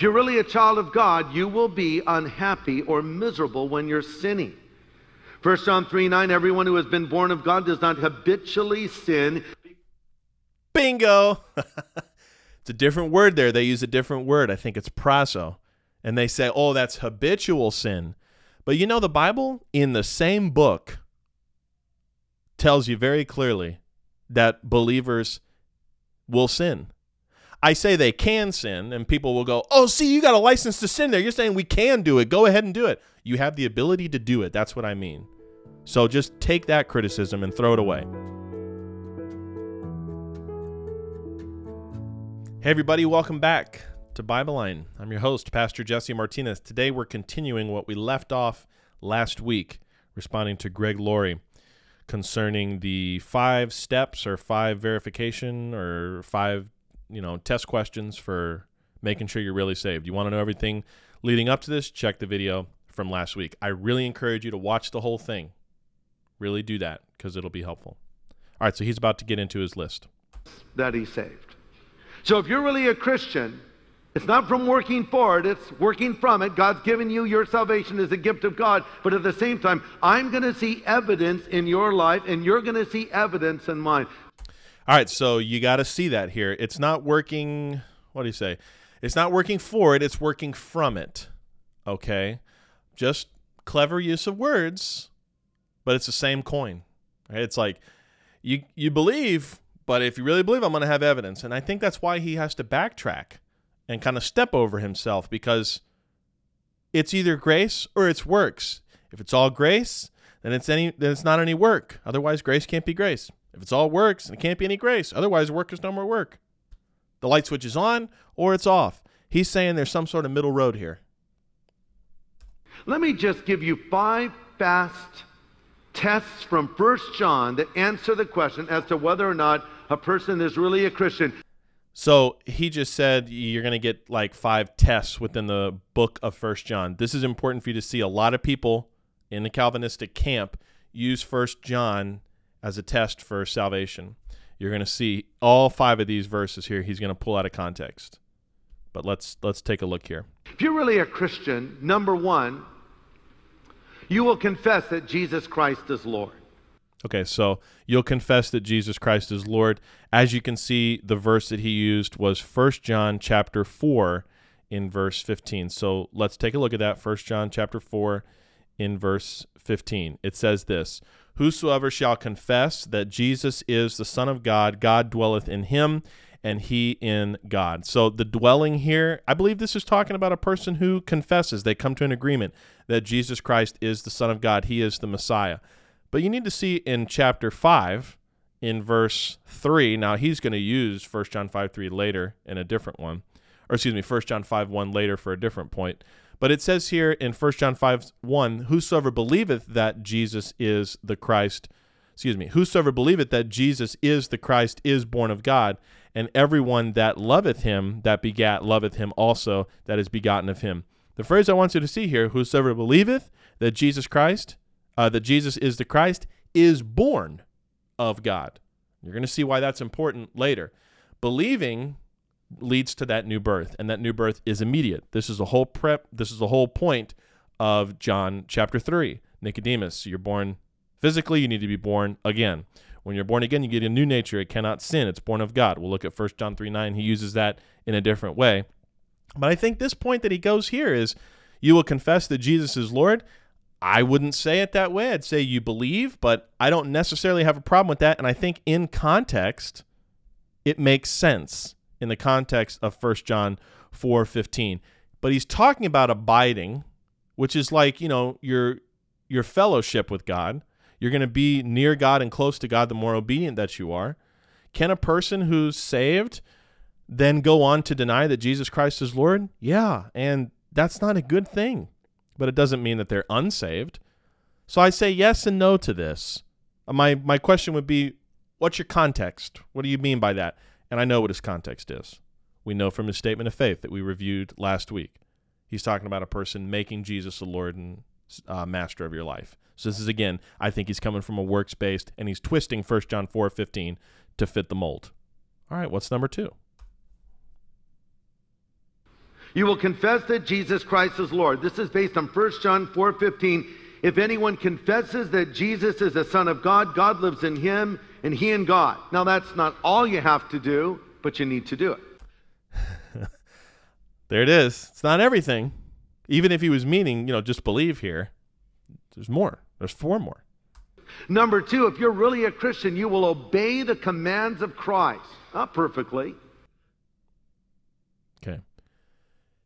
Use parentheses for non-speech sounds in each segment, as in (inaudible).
If you're really a child of God, you will be unhappy or miserable when you're sinning. 1 John 3 9, everyone who has been born of God does not habitually sin. Bingo! (laughs) it's a different word there. They use a different word. I think it's praso. And they say, oh, that's habitual sin. But you know, the Bible in the same book tells you very clearly that believers will sin. I say they can sin, and people will go, Oh, see, you got a license to sin there. You're saying we can do it. Go ahead and do it. You have the ability to do it. That's what I mean. So just take that criticism and throw it away. Hey, everybody, welcome back to Bible Line. I'm your host, Pastor Jesse Martinez. Today we're continuing what we left off last week, responding to Greg Laurie concerning the five steps or five verification or five you know test questions for making sure you're really saved. You want to know everything leading up to this? Check the video from last week. I really encourage you to watch the whole thing. Really do that because it'll be helpful. All right, so he's about to get into his list. That he's saved. So if you're really a Christian, it's not from working for it, it's working from it. God's given you your salvation as a gift of God. But at the same time, I'm going to see evidence in your life, and you're going to see evidence in mine. All right, so you got to see that here. It's not working. What do you say? It's not working for it, it's working from it. Okay? Just clever use of words, but it's the same coin. Right? It's like you you believe, but if you really believe, I'm going to have evidence. And I think that's why he has to backtrack and kind of step over himself because it's either grace or it's works. If it's all grace, then it's any then it's not any work. Otherwise, grace can't be grace. If it's all works, it can't be any grace. Otherwise, work is no more work. The light switch is on or it's off. He's saying there's some sort of middle road here. Let me just give you five fast tests from First John that answer the question as to whether or not a person is really a Christian. So he just said you're going to get like five tests within the book of First John. This is important for you to see. A lot of people in the Calvinistic camp use First John as a test for salvation. You're going to see all five of these verses here. He's going to pull out of context. But let's let's take a look here. If you're really a Christian, number 1, you will confess that Jesus Christ is Lord. Okay, so you'll confess that Jesus Christ is Lord. As you can see, the verse that he used was 1 John chapter 4 in verse 15. So let's take a look at that. 1 John chapter 4 in verse 15. It says this Whosoever shall confess that Jesus is the Son of God, God dwelleth in him, and he in God. So the dwelling here, I believe this is talking about a person who confesses. They come to an agreement that Jesus Christ is the Son of God, he is the Messiah. But you need to see in chapter 5, in verse 3, now he's going to use 1 John 5 3 later in a different one, or excuse me, 1 John 5 1 later for a different point. But it says here in 1 John 5 1, Whosoever believeth that Jesus is the Christ, excuse me, whosoever believeth that Jesus is the Christ is born of God, and everyone that loveth him that begat loveth him also that is begotten of him. The phrase I want you to see here, whosoever believeth that Jesus Christ, uh, that Jesus is the Christ, is born of God. You're going to see why that's important later. Believing leads to that new birth, and that new birth is immediate. This is the whole prep. This is the whole point of John chapter three. Nicodemus, you're born physically. You need to be born again. When you're born again, you get a new nature. It cannot sin. It's born of God. We'll look at 1 John 3 9. He uses that in a different way. But I think this point that he goes here is you will confess that Jesus is Lord. I wouldn't say it that way. I'd say you believe, but I don't necessarily have a problem with that. And I think in context, it makes sense in the context of 1 John 4:15. But he's talking about abiding, which is like, you know, your your fellowship with God. You're going to be near God and close to God the more obedient that you are. Can a person who's saved then go on to deny that Jesus Christ is Lord? Yeah, and that's not a good thing. But it doesn't mean that they're unsaved. So I say yes and no to this. My my question would be what's your context? What do you mean by that? And I know what his context is. We know from his statement of faith that we reviewed last week. He's talking about a person making Jesus the Lord and uh, master of your life. So this is again, I think he's coming from a works based, and he's twisting 1 John four fifteen to fit the mold. All right, what's number two? You will confess that Jesus Christ is Lord. This is based on 1 John 4:15. If anyone confesses that Jesus is the Son of God, God lives in him and he and God. Now that's not all you have to do, but you need to do it. (laughs) there it is. It's not everything. Even if he was meaning, you know, just believe here. There's more. There's four more. Number two, if you're really a Christian, you will obey the commands of Christ. Not perfectly. Okay.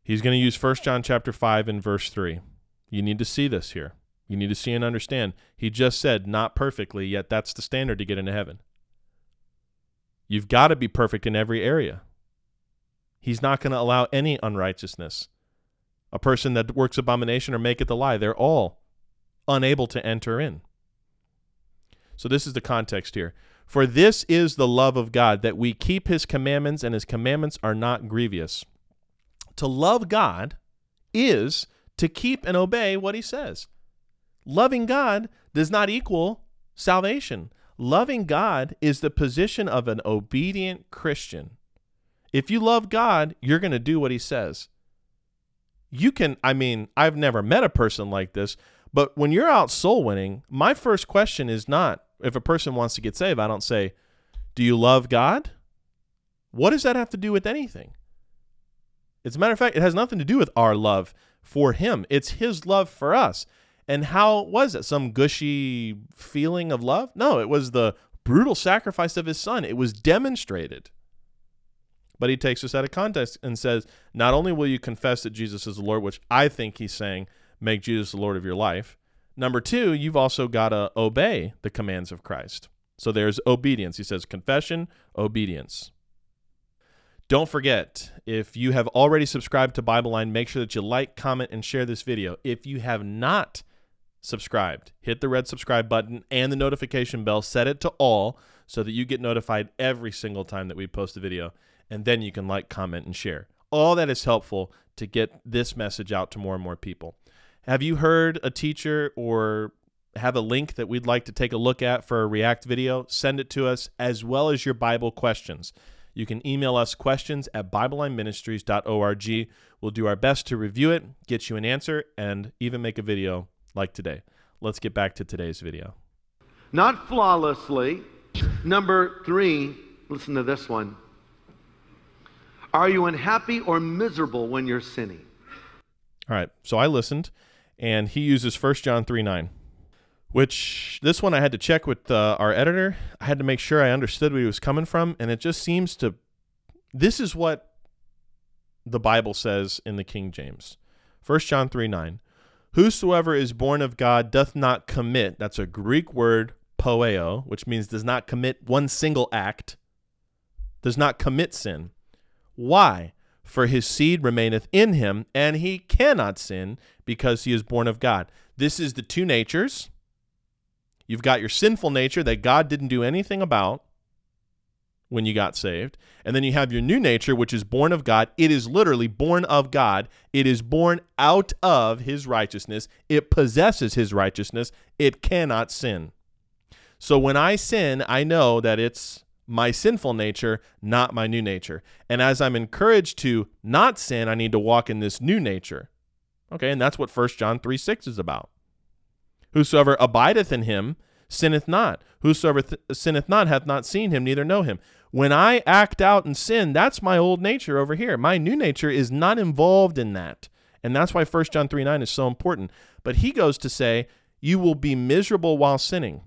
He's going to use 1 John chapter 5 and verse 3. You need to see this here. You need to see and understand. He just said, not perfectly, yet that's the standard to get into heaven. You've got to be perfect in every area. He's not going to allow any unrighteousness. A person that works abomination or maketh a lie, they're all unable to enter in. So, this is the context here. For this is the love of God, that we keep his commandments, and his commandments are not grievous. To love God is to keep and obey what he says. Loving God does not equal salvation. Loving God is the position of an obedient Christian. If you love God, you're going to do what he says. You can, I mean, I've never met a person like this, but when you're out soul winning, my first question is not if a person wants to get saved, I don't say, Do you love God? What does that have to do with anything? As a matter of fact, it has nothing to do with our love for Him, it's His love for us. And how was it? Some gushy feeling of love? No, it was the brutal sacrifice of His Son. It was demonstrated. But he takes us out of context and says, not only will you confess that Jesus is the Lord, which I think he's saying, make Jesus the Lord of your life. Number two, you've also got to obey the commands of Christ. So there's obedience. He says confession, obedience. Don't forget, if you have already subscribed to Bible Line, make sure that you like, comment, and share this video. If you have not subscribed, hit the red subscribe button and the notification bell, set it to all so that you get notified every single time that we post a video. And then you can like, comment, and share. All that is helpful to get this message out to more and more people. Have you heard a teacher or have a link that we'd like to take a look at for a React video? Send it to us as well as your Bible questions. You can email us questions at BibleLineMinistries.org. We'll do our best to review it, get you an answer, and even make a video like today. Let's get back to today's video. Not flawlessly. Number three, listen to this one. Are you unhappy or miserable when you're sinning? All right. So I listened and he uses 1 John 3 9, which this one I had to check with uh, our editor. I had to make sure I understood where he was coming from, and it just seems to. This is what the Bible says in the King James 1 John 3 9. Whosoever is born of God doth not commit, that's a Greek word, poeo, which means does not commit one single act, does not commit sin. Why? for his seed remaineth in him, and he cannot sin because he is born of God. This is the two natures. You've got your sinful nature that God didn't do anything about when you got saved. And then you have your new nature, which is born of God. It is literally born of God. It is born out of his righteousness. It possesses his righteousness. It cannot sin. So when I sin, I know that it's my sinful nature, not my new nature. And as I'm encouraged to not sin, I need to walk in this new nature. Okay, and that's what 1 John 3 6 is about. Whosoever abideth in him sinneth not. Whosoever th- sinneth not hath not seen him, neither know him. When I act out and sin, that's my old nature over here. My new nature is not involved in that. And that's why 1 John 3 9 is so important. But he goes to say, You will be miserable while sinning.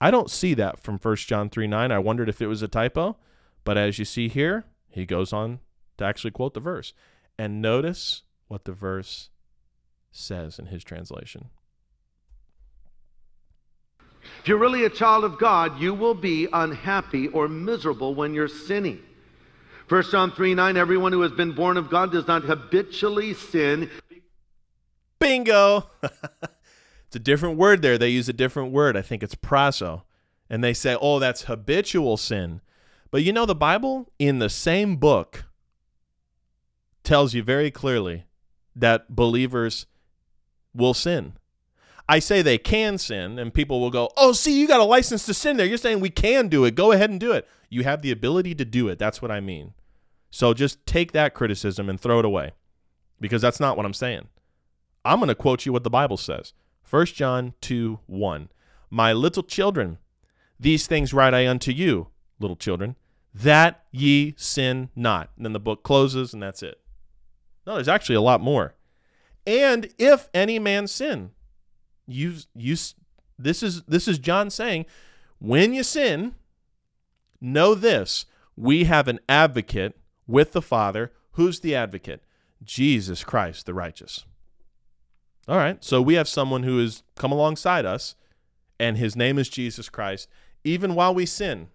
I don't see that from 1 John 3 9. I wondered if it was a typo, but as you see here, he goes on to actually quote the verse. And notice what the verse says in his translation. If you're really a child of God, you will be unhappy or miserable when you're sinning. 1 John 3 9, everyone who has been born of God does not habitually sin. Bingo! (laughs) It's a different word there. They use a different word. I think it's praso. And they say, oh, that's habitual sin. But you know, the Bible in the same book tells you very clearly that believers will sin. I say they can sin, and people will go, Oh, see, you got a license to sin there. You're saying we can do it. Go ahead and do it. You have the ability to do it. That's what I mean. So just take that criticism and throw it away because that's not what I'm saying. I'm going to quote you what the Bible says 1 John 2 1. My little children, these things write I unto you, little children, that ye sin not. And then the book closes and that's it. No, there's actually a lot more. And if any man sin, you you this is this is John saying, when you sin, know this, we have an advocate with the Father. Who's the advocate? Jesus Christ, the righteous. All right, so we have someone who has come alongside us, and his name is Jesus Christ. Even while we sin,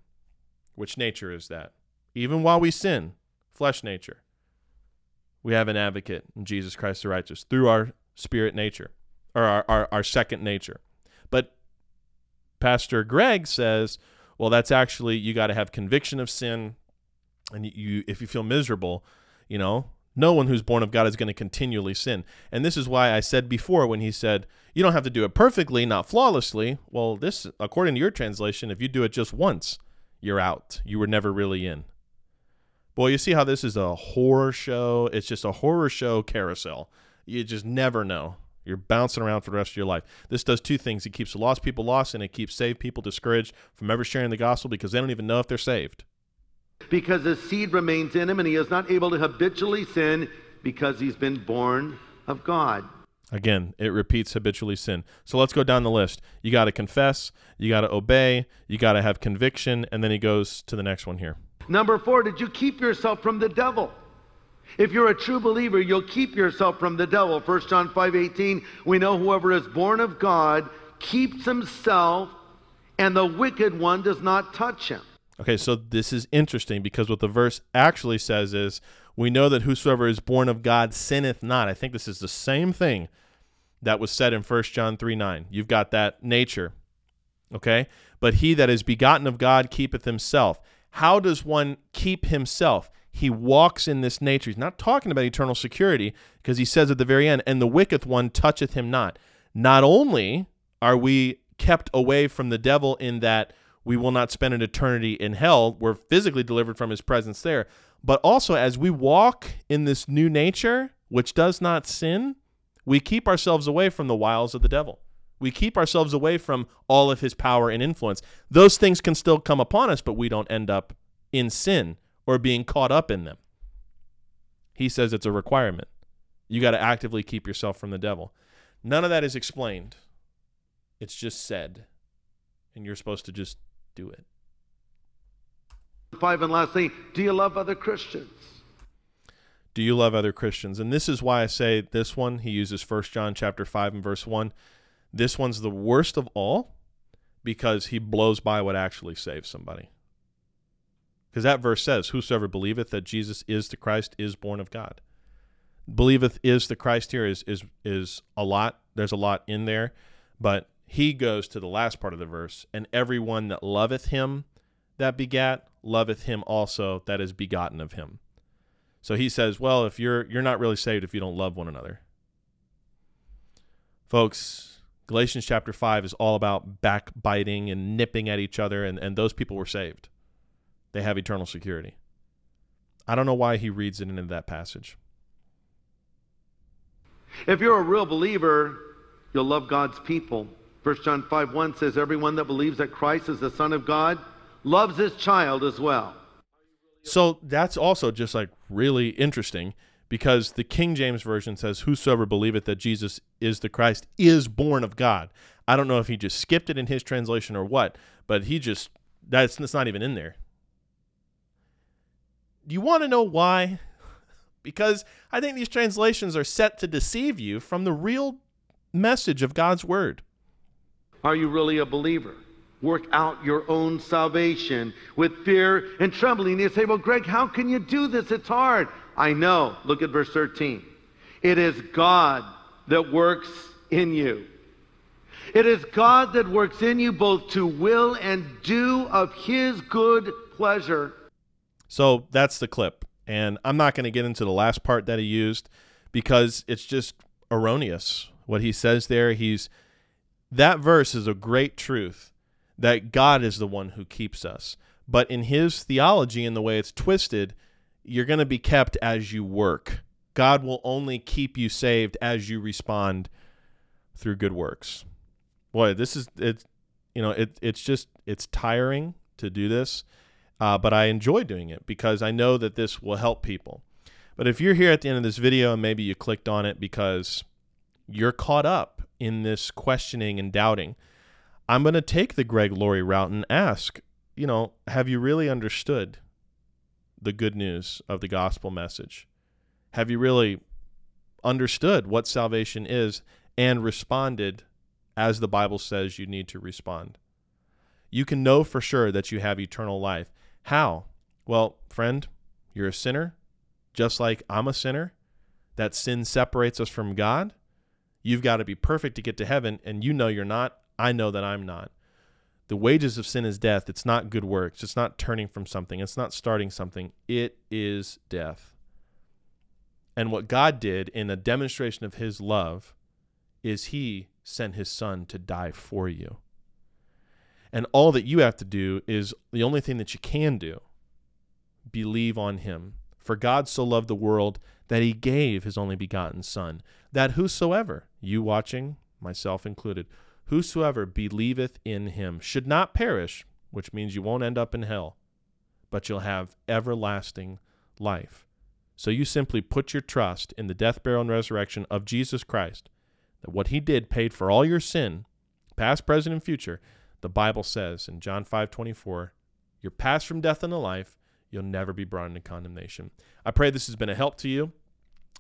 which nature is that? Even while we sin, flesh nature, we have an advocate in Jesus Christ the righteous through our spirit nature, or our, our, our second nature. But Pastor Greg says, well, that's actually, you got to have conviction of sin. And you, if you feel miserable, you know, no one who's born of God is going to continually sin. And this is why I said before when he said, you don't have to do it perfectly, not flawlessly. Well, this, according to your translation, if you do it just once, you're out. You were never really in. Boy, you see how this is a horror show? It's just a horror show carousel. You just never know. You're bouncing around for the rest of your life. This does two things. It keeps the lost people lost and it keeps saved people discouraged from ever sharing the gospel because they don't even know if they're saved because his seed remains in him and he is not able to habitually sin because he's been born of God. Again, it repeats habitually sin. So let's go down the list. You got to confess, you got to obey, you got to have conviction, and then he goes to the next one here. Number four, did you keep yourself from the devil? If you're a true believer, you'll keep yourself from the devil. 1 John 5 18, we know whoever is born of God keeps himself, and the wicked one does not touch him. Okay, so this is interesting because what the verse actually says is, We know that whosoever is born of God sinneth not. I think this is the same thing that was said in 1 John 3 9. You've got that nature, okay? But he that is begotten of God keepeth himself. How does one keep himself? He walks in this nature. He's not talking about eternal security because he says at the very end, And the wicked one toucheth him not. Not only are we kept away from the devil in that we will not spend an eternity in hell. We're physically delivered from his presence there. But also, as we walk in this new nature, which does not sin, we keep ourselves away from the wiles of the devil. We keep ourselves away from all of his power and influence. Those things can still come upon us, but we don't end up in sin or being caught up in them. He says it's a requirement. You got to actively keep yourself from the devil. None of that is explained, it's just said. And you're supposed to just do it. Five and lastly, do you love other Christians? Do you love other Christians? And this is why I say this one, he uses First John chapter 5 and verse 1. This one's the worst of all because he blows by what actually saves somebody. Because that verse says, Whosoever believeth that Jesus is the Christ is born of God. Believeth is the Christ here is is is a lot. There's a lot in there, but he goes to the last part of the verse, and everyone that loveth him that begat loveth him also that is begotten of him. So he says, well, if you're you're not really saved if you don't love one another. Folks, Galatians chapter 5 is all about backbiting and nipping at each other and, and those people were saved. They have eternal security. I don't know why he reads it into that passage. If you're a real believer, you'll love God's people. 1 John 5 1 says, Everyone that believes that Christ is the Son of God loves his child as well. So that's also just like really interesting because the King James Version says, Whosoever believeth that Jesus is the Christ is born of God. I don't know if he just skipped it in his translation or what, but he just, that's, that's not even in there. Do you want to know why? because I think these translations are set to deceive you from the real message of God's word. Are you really a believer? Work out your own salvation with fear and trembling. You say, Well, Greg, how can you do this? It's hard. I know. Look at verse 13. It is God that works in you. It is God that works in you both to will and do of his good pleasure. So that's the clip. And I'm not going to get into the last part that he used because it's just erroneous. What he says there, he's that verse is a great truth that God is the one who keeps us. But in his theology and the way it's twisted, you're going to be kept as you work. God will only keep you saved as you respond through good works. Boy, this is it. You know, it it's just it's tiring to do this, uh, but I enjoy doing it because I know that this will help people. But if you're here at the end of this video and maybe you clicked on it because you're caught up in this questioning and doubting, I'm going to take the Greg Laurie route and ask, you know, have you really understood the good news of the gospel message? Have you really understood what salvation is and responded as the Bible says you need to respond? You can know for sure that you have eternal life. How? Well, friend, you're a sinner, just like I'm a sinner. That sin separates us from God. You've got to be perfect to get to heaven, and you know you're not. I know that I'm not. The wages of sin is death. It's not good works. It's not turning from something. It's not starting something. It is death. And what God did in a demonstration of his love is he sent his son to die for you. And all that you have to do is the only thing that you can do believe on him. For God so loved the world that he gave his only begotten Son, that whosoever, you watching, myself included, whosoever believeth in him should not perish, which means you won't end up in hell, but you'll have everlasting life. So you simply put your trust in the death, burial, and resurrection of Jesus Christ, that what he did paid for all your sin, past, present, and future. The Bible says in John 5 24, you're passed from death into life you'll never be brought into condemnation. I pray this has been a help to you.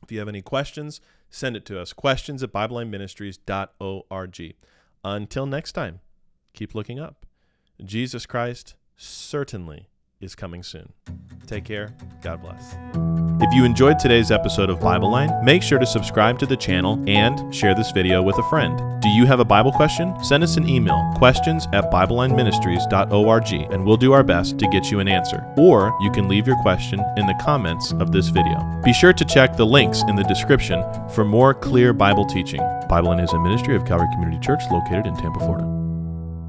If you have any questions, send it to us. Questions at BibleLineMinistries.org. Until next time, keep looking up. Jesus Christ certainly is coming soon. Take care. God bless. If you enjoyed today's episode of Bible Line, make sure to subscribe to the channel and share this video with a friend. Do you have a Bible question? Send us an email, questions at BibleLineMinistries.org, and we'll do our best to get you an answer. Or you can leave your question in the comments of this video. Be sure to check the links in the description for more clear Bible teaching. Bible Line is a ministry of Calvary Community Church located in Tampa, Florida.